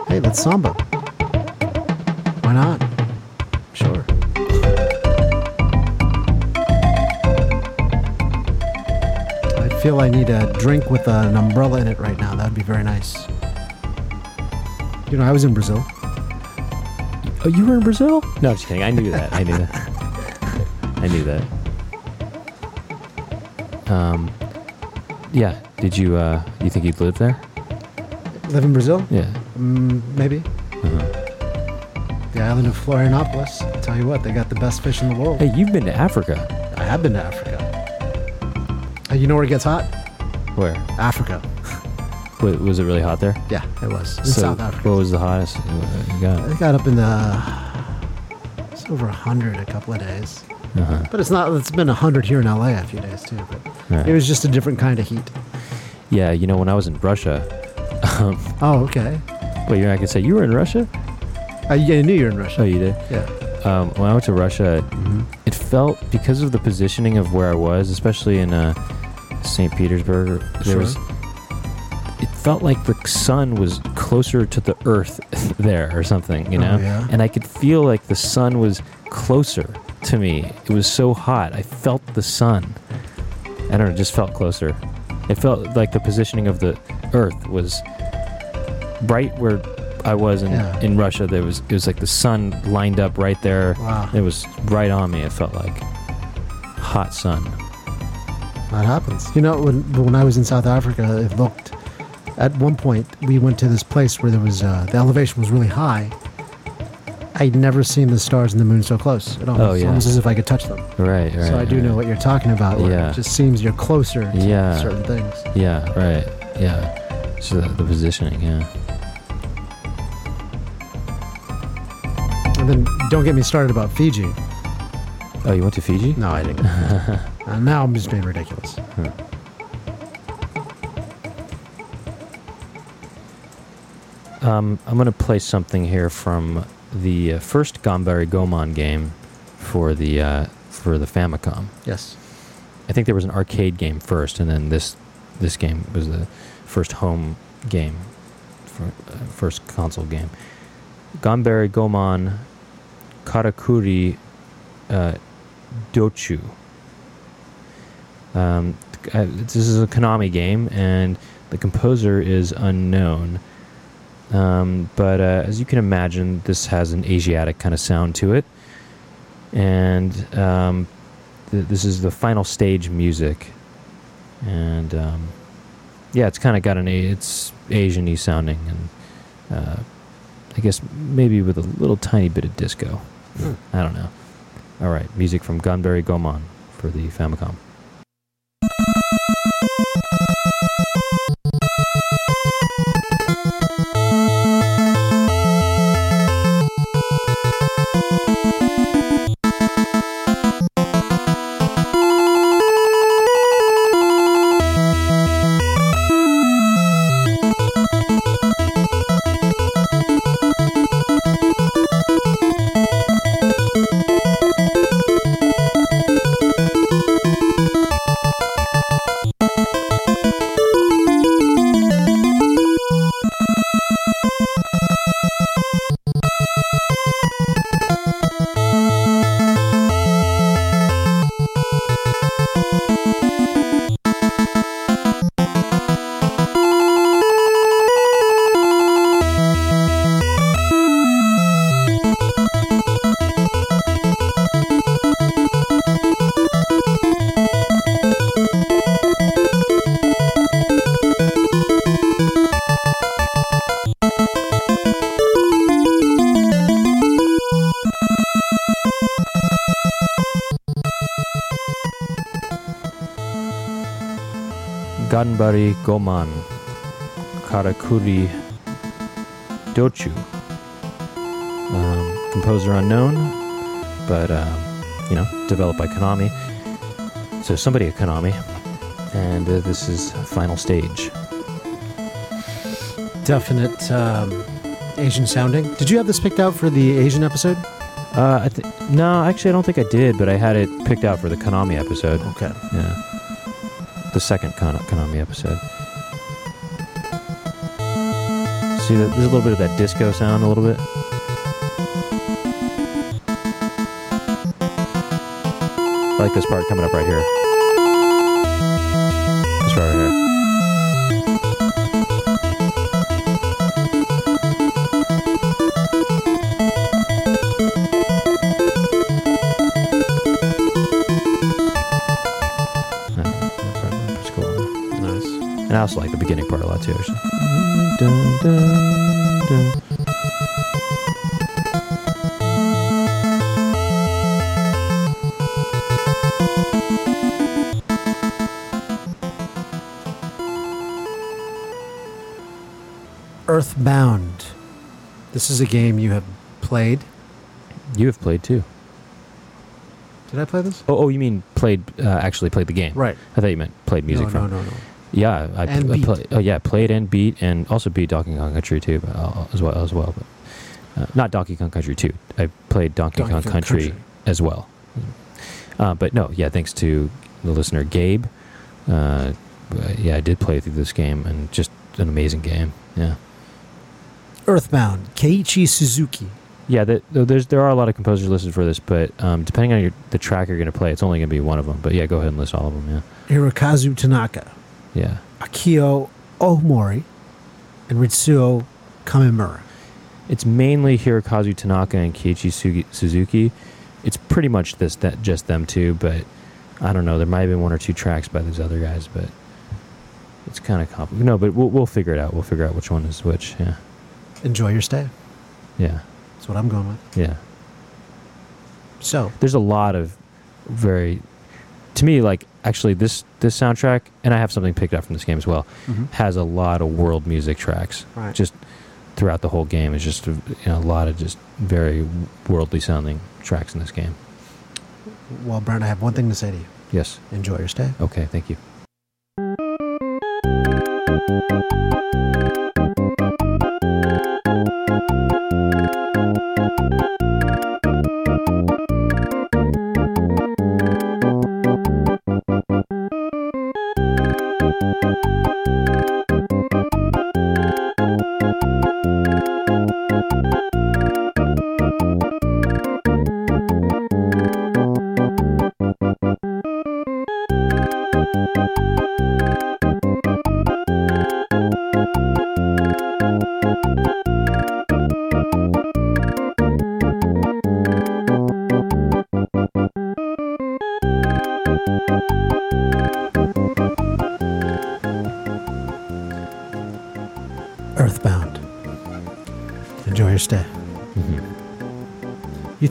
Hey, let's samba. Why not? Sure. I feel I need a drink with an umbrella in it right now. That would be very nice. You know, I was in Brazil. Oh, you were in Brazil? No, I'm just kidding. I knew that. I knew that. I knew that. Um, yeah. Did you uh, you think you'd live there? Live in Brazil? Yeah. Mm, maybe. Uh-huh. The island of Florianopolis. I tell you what, they got the best fish in the world. Hey, you've been to Africa. I have been to Africa. Hey, you know where it gets hot? Where? Africa. Wa- Was it really hot there? Yeah, it was. In So, South Africa. What was the hottest you got? It got up in the. It's over 100 a couple of days. Uh-huh. But it's not, it's been 100 here in LA a few days too. But Right. it was just a different kind of heat. Yeah, you know, when I was in Russia, um, Oh, okay. wait, you're not gonna say you were in Russia? Uh, yeah, I knew you were in Russia. Oh, you did. Yeah. Um, when I went to Russia, hmm it felt because of the positioning of where I was, especially in uh, St. Petersburg. There Sure. was. It felt like the sun was closer to the earth there, or something, you know. Oh, yeah. And I could feel like the sun was closer to me. It was so hot. I felt the sun. I don't know, it just felt closer. It felt like the positioning of the earth was right where I was in, Yeah. in Russia. There was it was like the sun lined up right there. Wow. It was right on me. It felt like hot sun. That happens. You know, when when I was in South Africa, it looked. At one point, we went to this place where there was uh, the elevation was really high. I'd never seen the stars and the moon so close. It almost, Oh, yeah. almost as if I could touch them. Right, right. so I do right. know what you're talking about. Yeah. It just seems you're closer to Yeah. certain things. Yeah, right. Yeah. So the, the positioning, yeah. And then don't get me started about Fiji. Oh, you went to Fiji? No, I didn't. uh, now I'm just being ridiculous. Um, I'm going to play something here from the uh, first Ganbare Goemon game for the uh, for the Famicom. Yes. I think there was an arcade game first, and then this this game was the first home game, for, uh, first console game. Ganbare Goemon Karakuri uh, Dochu. Um, uh, this is a Konami game, and the composer is unknown. Um, but uh, as you can imagine, this has an Asiatic kind of sound to it, and um, th- this is the final stage music, and um, yeah, it's kind of got an a- it's Asian-y sounding, and uh, I guess maybe with a little tiny bit of disco. Hmm. I don't know. All right, music from Ganbare Goemon for the Famicom. Ganbare Goemon Karakuri Dochu. Um, composer unknown. but um, you know, developed by Konami. So somebody at Konami, and uh, this is final stage. Definite um, Asian sounding. Did you have this picked out for the Asian episode? Uh, I th- no, actually, I don't think I did, but I had it picked out for the Konami episode. Okay. Yeah, the second Konami episode. See, there's a little bit of that disco sound, a little bit. I like this part coming up right here. Like the beginning part a lot too. Actually. Dun, dun, dun. Earthbound. This is a game you have played. You have played too. Did I play this? Oh, oh, you mean played? Uh, actually played the game? Right. I thought you meant played music no, from. No, no, no. Yeah, I, And I beat. play, oh yeah, played and beat, and also beat Donkey Kong Country 2 but, uh, as well as well. But uh, not Donkey Kong Country 2. I played Donkey, Donkey Kong, Kong Country, Country. as well. Uh, but no, yeah, thanks to the listener Gabe. Uh, yeah, I did play through this game, and just an amazing game. Yeah, Earthbound. Keiichi Suzuki. yeah. The- there's there are a lot of composers listed for this, but um, depending on your, the track you're going to play, it's only going to be one of them. But yeah, go ahead and list all of them. Yeah. Hirokazu Tanaka. Yeah. Akio Ohmori. And Ritsuo Kamimura. it's mainly Hirokazu Tanaka and Keiichi Suzuki. It's pretty much this that just them two, but I don't know. There might have been one or two tracks by these other guys, but it's kind of complicated. No, but we'll we'll figure it out. We'll figure out which one is which. Yeah, Enjoy your stay. yeah, That's what I'm going with. yeah. So, There's a lot of very, to me, like actually this this soundtrack, and I have something picked up from this game as well. Mm-hmm. Has a lot of world music tracks. right. Just throughout the whole game it's just a, you know, a lot of just very worldly sounding tracks in this game. well, Brent, I have one thing to say to you. Yes. Enjoy your stay. Okay, thank you.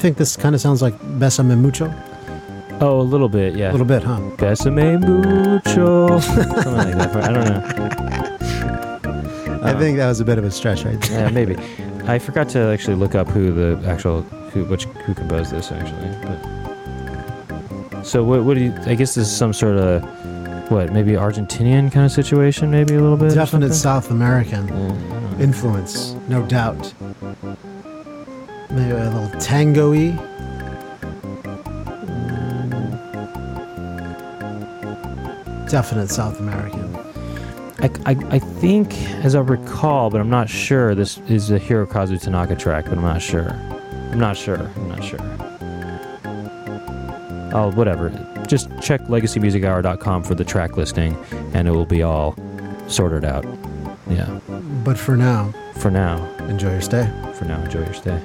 Think this kind of sounds like Besame Mucho? Oh, a little bit, yeah. A little bit, huh? Besame mucho. Something like that. I don't know. I think that was a bit of a stretch, right? there. Yeah, maybe. I forgot to actually look up who the actual who which who composed this actually. But so what? What do you? I guess this is some sort of what? Maybe Argentinian kind of situation, maybe a little bit. Definite? South American Yeah, influence, no doubt. Maybe a little tango-y. Mm. Definite South American. I, I, I think, as I recall, but I'm not sure. This is a Hirokazu Tanaka track, but I'm not sure. I'm not sure. I'm not sure. Oh, whatever. Just check legacymusichour.com for the track listing, and it will be all sorted out. Yeah. But for now, For now, enjoy your stay. for now, enjoy your stay.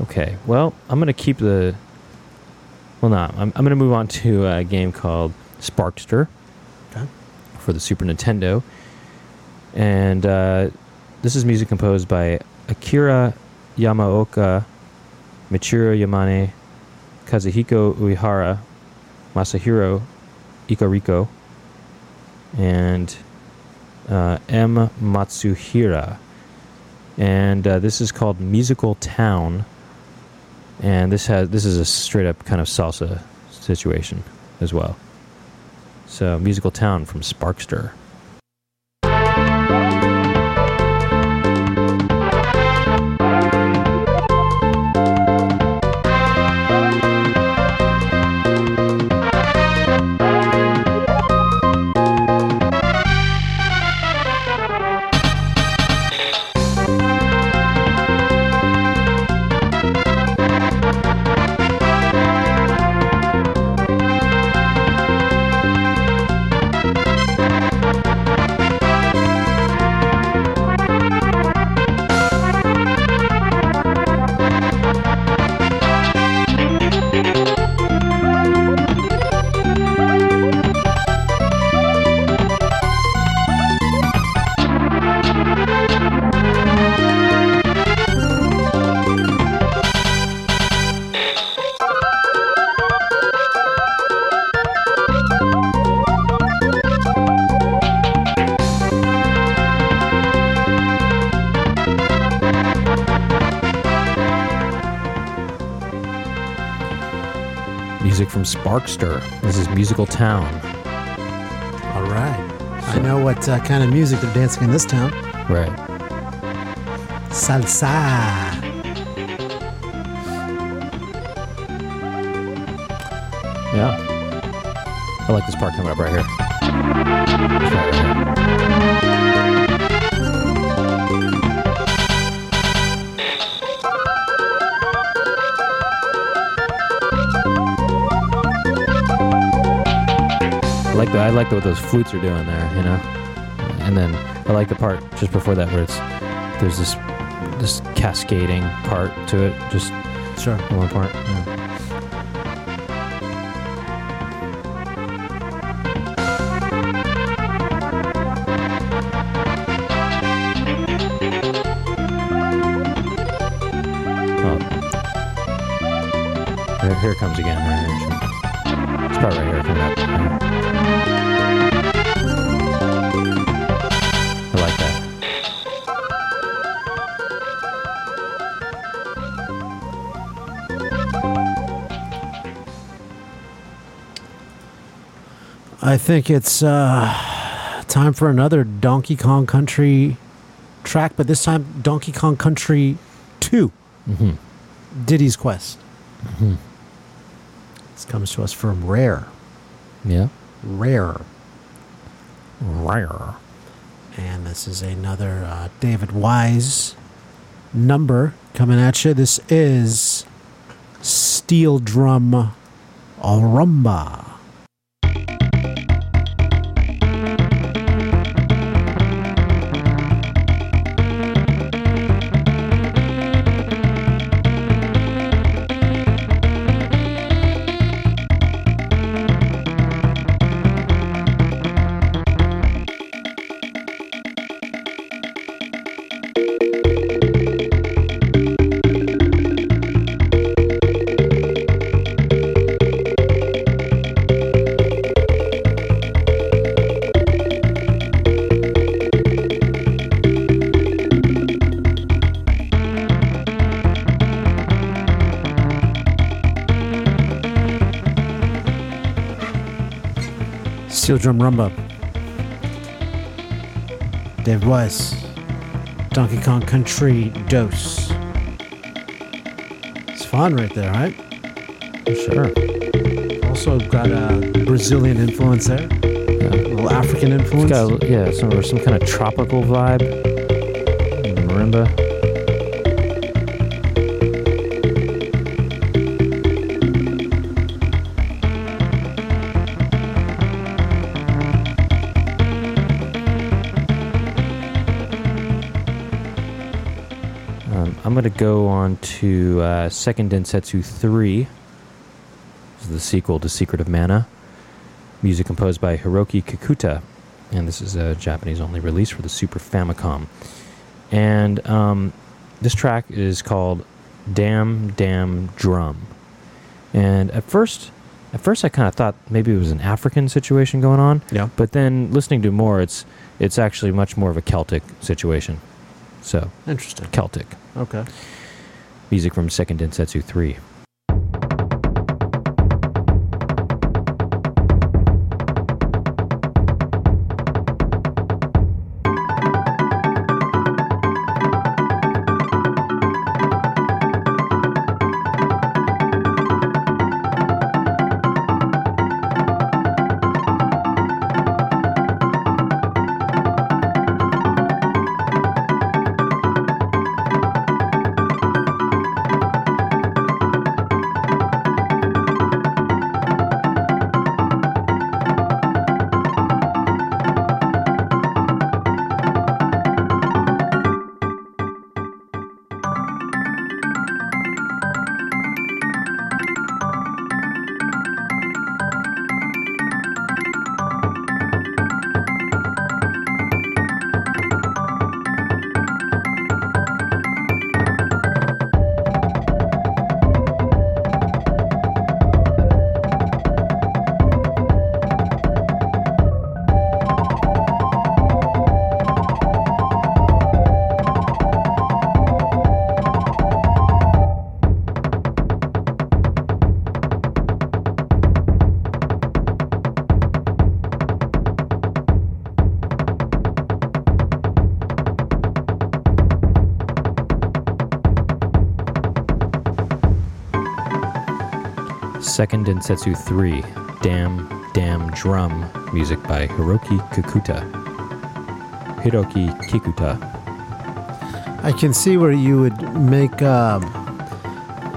Okay, well, I'm going to keep the. Well, no, I'm, I'm going to move on to a game called Sparkster Okay. for the Super Nintendo. And uh, this is music composed by Akira Yamaoka, Michiru Yamane, Kazuhiko Uehara, Masahiro Ikariko, and uh, M. Matsuhira. And uh, this is called Musical Town. And this has this is a straight up kind of salsa situation as well. So Musical Town from Sparkster. Sparkster. This is Musical Town. All right. I know what uh, kind of music they're dancing in this town. Right. Salsa. Yeah. I like this part coming up. Right here. Like the, what those flutes are doing there, you know. And then I like the part just before that where it's there's this this cascading part to it, just Sure. one part. Yeah. I think it's uh, time for another Donkey Kong Country track, but this time Donkey Kong Country 2 hmm Diddy's Quest. hmm This comes to us from Rare. Yeah. Rare. Rare. And this is another uh, David Wise number coming at you. This is Steel Drum Rumba. Drum Rumba. Dave Wise. Donkey Kong Country Dose. It's fun right there, right? For Sure. Also got a Brazilian influence there. Yeah. A little African It's influence. got a- yeah, some some kind of tropical vibe. marimba. Go on to uh, Seiken Densetsu 3. This is the sequel to Secret of Mana. Music composed by Hiroki Kikuta. And this is a Japanese only release for the Super Famicom. And um, this track is called Damn Damn Drum. And at first, at first I kind of thought maybe it was an African situation going on, Yeah. but then listening to more, it's it's actually much more of a Celtic situation. So Interesting. Celtic Okay. music from Seiken Densetsu Three. Seiken Densetsu 3, Damn Damn Drum, music by Hiroki Kikuta. Hiroki Kikuta. I can see where you would make, um,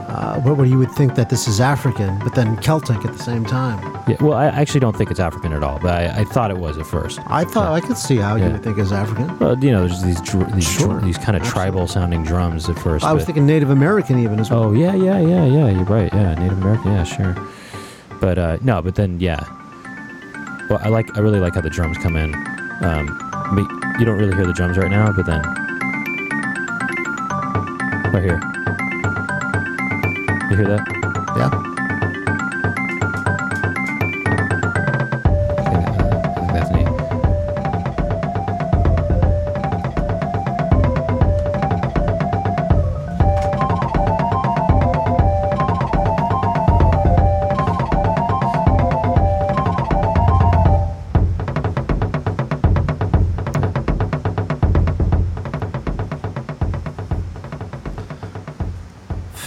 uh, where you would think that this is African, but then Celtic at the same time. Yeah, well, I actually don't think it's African at all, but I, I thought it was at first. I thought I could see how you Yeah. would think it's African. Well, you know, there's these dr- these, Sure, these kind of tribal sounding drums at first. I was but- thinking Native American even as well. Oh yeah, yeah, yeah, yeah. You're right. Yeah, Native American. Yeah, sure. But uh, no, but then yeah. Well, I like. I really like how the drums come in. Um, mean, you don't really hear the drums right now, but then right here. You hear that? Yeah.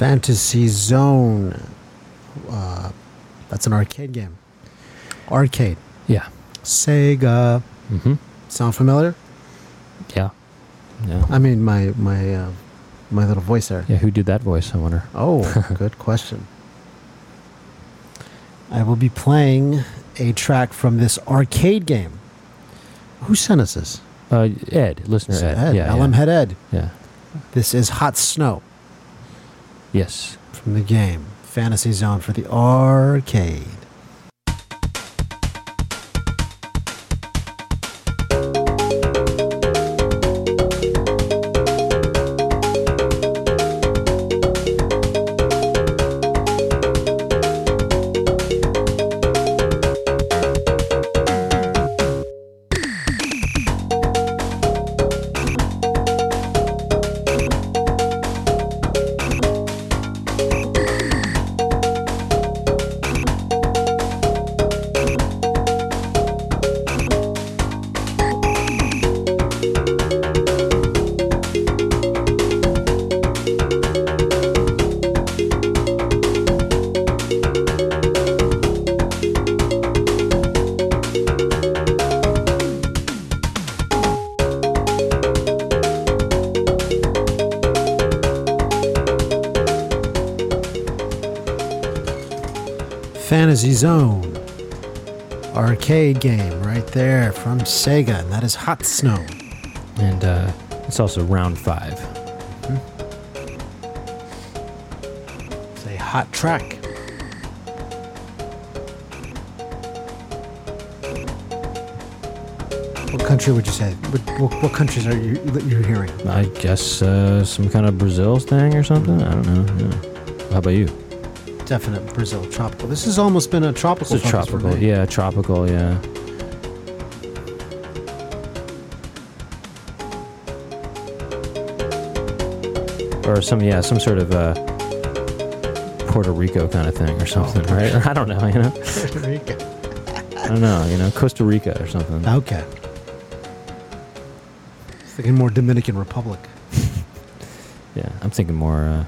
Fantasy Zone. Uh, that's an arcade game. Arcade. Yeah. Sega. Mm-hmm. Sound familiar? Yeah. Yeah. I mean, my my uh, my little voice there. Yeah. Who did that voice? I wonder. Oh, good question. I will be playing a track from this arcade game. Who sent us this? Uh, Ed, listener Ed. Ed, Yeah. LM yeah. Head Ed. yeah. This is Hot Snow Yes. from the game Fantasy Zone for the arcade. From Sega, and that is Hot Snow. And uh, it's also round five. It's a hot track. What country would you say? What, what, what countries are you that you're hearing? I guess uh, some kind of Brazil thing or something. I don't know. Yeah. How about you? definite Brazil tropical. This has almost been a tropical. It's a tropical, yeah, tropical, yeah. Or some, yeah, some sort of uh, Puerto Rico kind of thing or something, right? Or I don't know, you know, Puerto Rico. I don't know, you know, Costa Rica or something. Okay. Thinking more Dominican Republic. Yeah, I'm thinking more. Uh,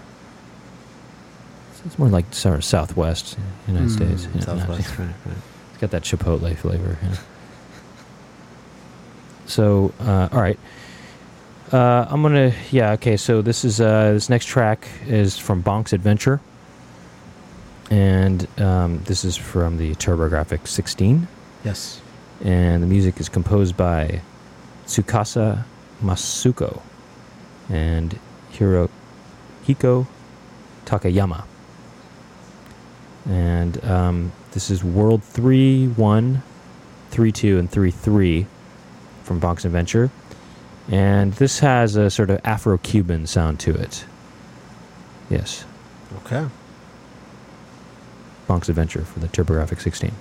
it's more like sort of Southwest United Mm, States. you know, Southwest, right, right. It's got that chipotle flavor. Yeah. So, uh, all right. Uh, I'm gonna, yeah, okay. So this is uh, this next track is from Bonk's Adventure, and um, this is from the TurboGrafx 16, Yes. and the music is composed by Tsukasa Masuko and Hirohiko Takayama. And um, this is World 3 1, 3 2, and 3 3 from Bonk's Adventure. And this has a sort of Afro Cuban sound to it. Yes, Okay. Bonk's Adventure for the TurboGrafx 16.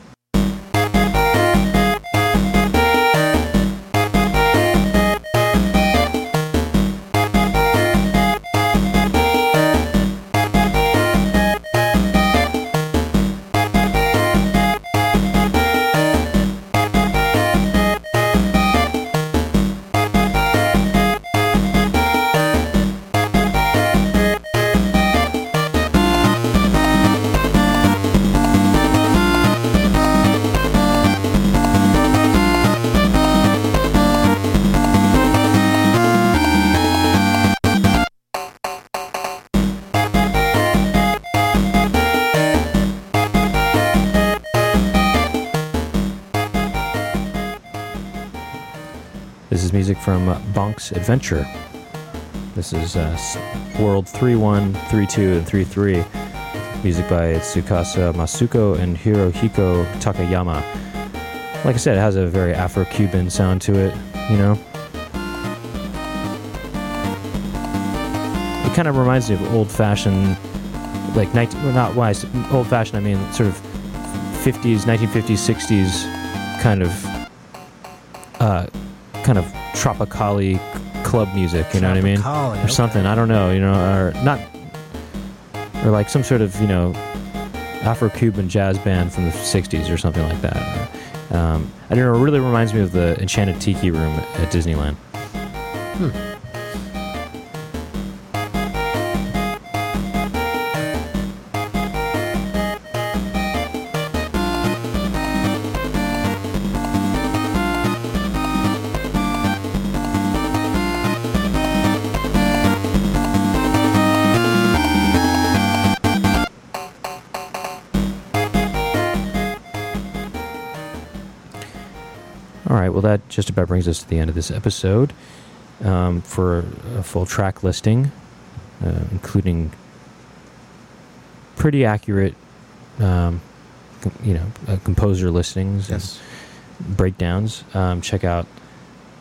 Is music from Bonk's Adventure. This is uh, World 3 1, 3 2, and 3 3. Music by Tsukasa Masuko and Hirohiko Takayama. Like I said, it has a very Afro Cuban sound to it, you know? It kind of reminds me of old fashioned, like, 19, well, not wise, old fashioned, I mean, sort of 50s, 1950s, 60s kind of. Uh, kind of tropicali club music, you know what I mean? Or okay. something, I don't know, you know, or not, or like some sort of, you know, Afro-Cuban jazz band from the 60s or something like that. Um, I don't know, it really reminds me of the Enchanted Tiki Room at Disneyland. All just about brings us to the end of this episode. Um, for a full track listing, uh, including pretty accurate, um, com- you know, uh, composer listings and breakdowns, um, check out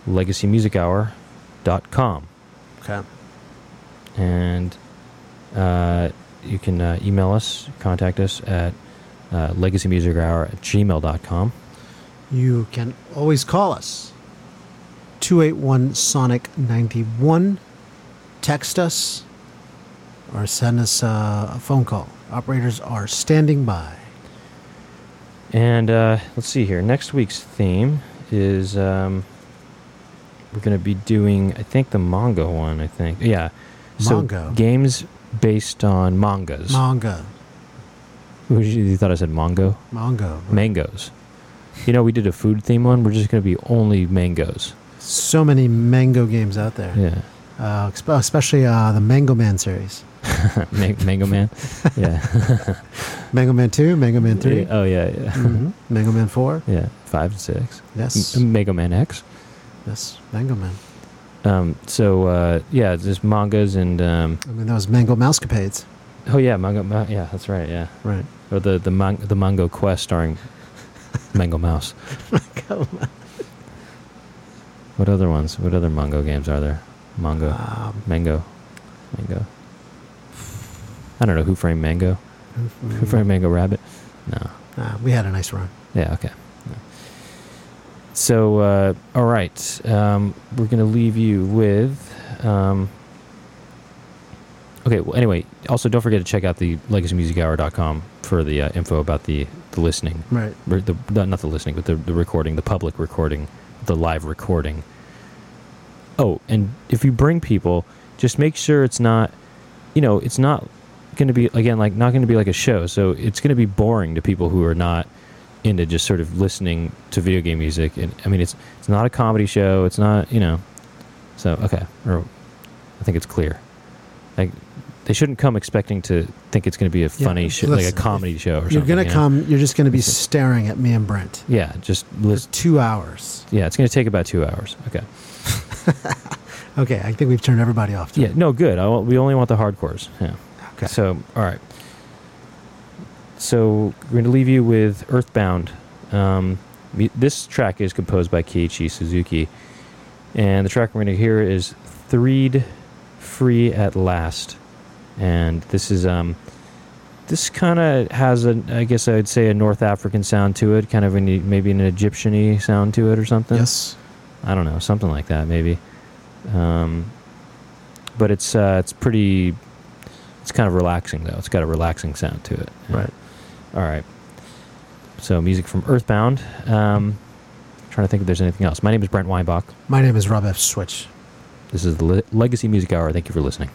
legacymusichour.com. Okay. And uh, you can uh, email us, contact us at uh, legacymusichour at gmail.com. You can always call us 281 Sonic 91. Text us or send us uh, a phone call. Operators are standing by. And uh, let's see here. Next week's theme is um, we're going to be doing, I think, the manga one. I think, yeah. So games based on mangas. Manga. You, you thought I said mango? Mango. Mangoes. You know, we did a food theme one. We're just going to be only mangoes. So many mango games out there. Yeah. Uh, especially uh, the Mango Man series. Man- Mango Man. Yeah. Mango Man 2, Mango Man 3, Oh yeah, yeah, hmm Mango Man 4. yeah. Five and six. Yes. M- Mega Man X. Yes. Mango Man. Um, so uh, yeah, just mangas and um, I mean, was Mango Mousecapades. oh yeah, Mango. Ma- yeah, that's right. Yeah, Right. or the the man- the Mango Quest starring Mango Mouse. Mango Mouse. What other ones? What other Mango games are there? Mango, Um, Mango, Mango. I don't know who framed Mango. Who framed Mango Rabbit? No. Nah, we had a nice run. Yeah, okay. Yeah. So, uh, all right. Um, we're going to leave you with. Um, okay, well, anyway, also don't forget to check out the legacymusichour.com for the uh, info about the, the listening. Right. Re- The, not the listening, but the, the recording, the public recording, the live recording. Oh, and if you bring people, just make sure it's not, you know, it's not going to be, again, like, not going to be like a show. So it's going to be boring to people who are not into just sort of listening to video game music. And I mean, it's it's not a comedy show. It's not, you know. So okay, or I think it's clear. They shouldn't come expecting to think it's going to be a Yeah, funny shit, like a comedy show or something. You're gonna you know? come. You're just gonna be staring at me and Brent Yeah, just two hours. Yeah, it's going to take about two hours. Okay. Okay, I think we've turned everybody off. Yeah, no, good. I, we only want the hardcores. Yeah. Okay. So, all right. So we're going to leave you with Earthbound. Um, this track is composed by Keiichi Suzuki, and the track we're going to hear is "Threed Free at Last," and this is um, this kind of has a, I guess I'd say a North African sound to it, kind of an, maybe an Egyptian-y sound to it or something. Yes. I don't know, something like that maybe. Um, but it's uh, it's pretty. It's kind of relaxing though. It's got a relaxing sound to it. Yeah. Right. All right. So music from Earthbound. Um, trying to think if there's anything else. My name is Brent Weinbach. My name is Rob F. Switch. This is the Le- Legacy Music Hour. Thank you for listening.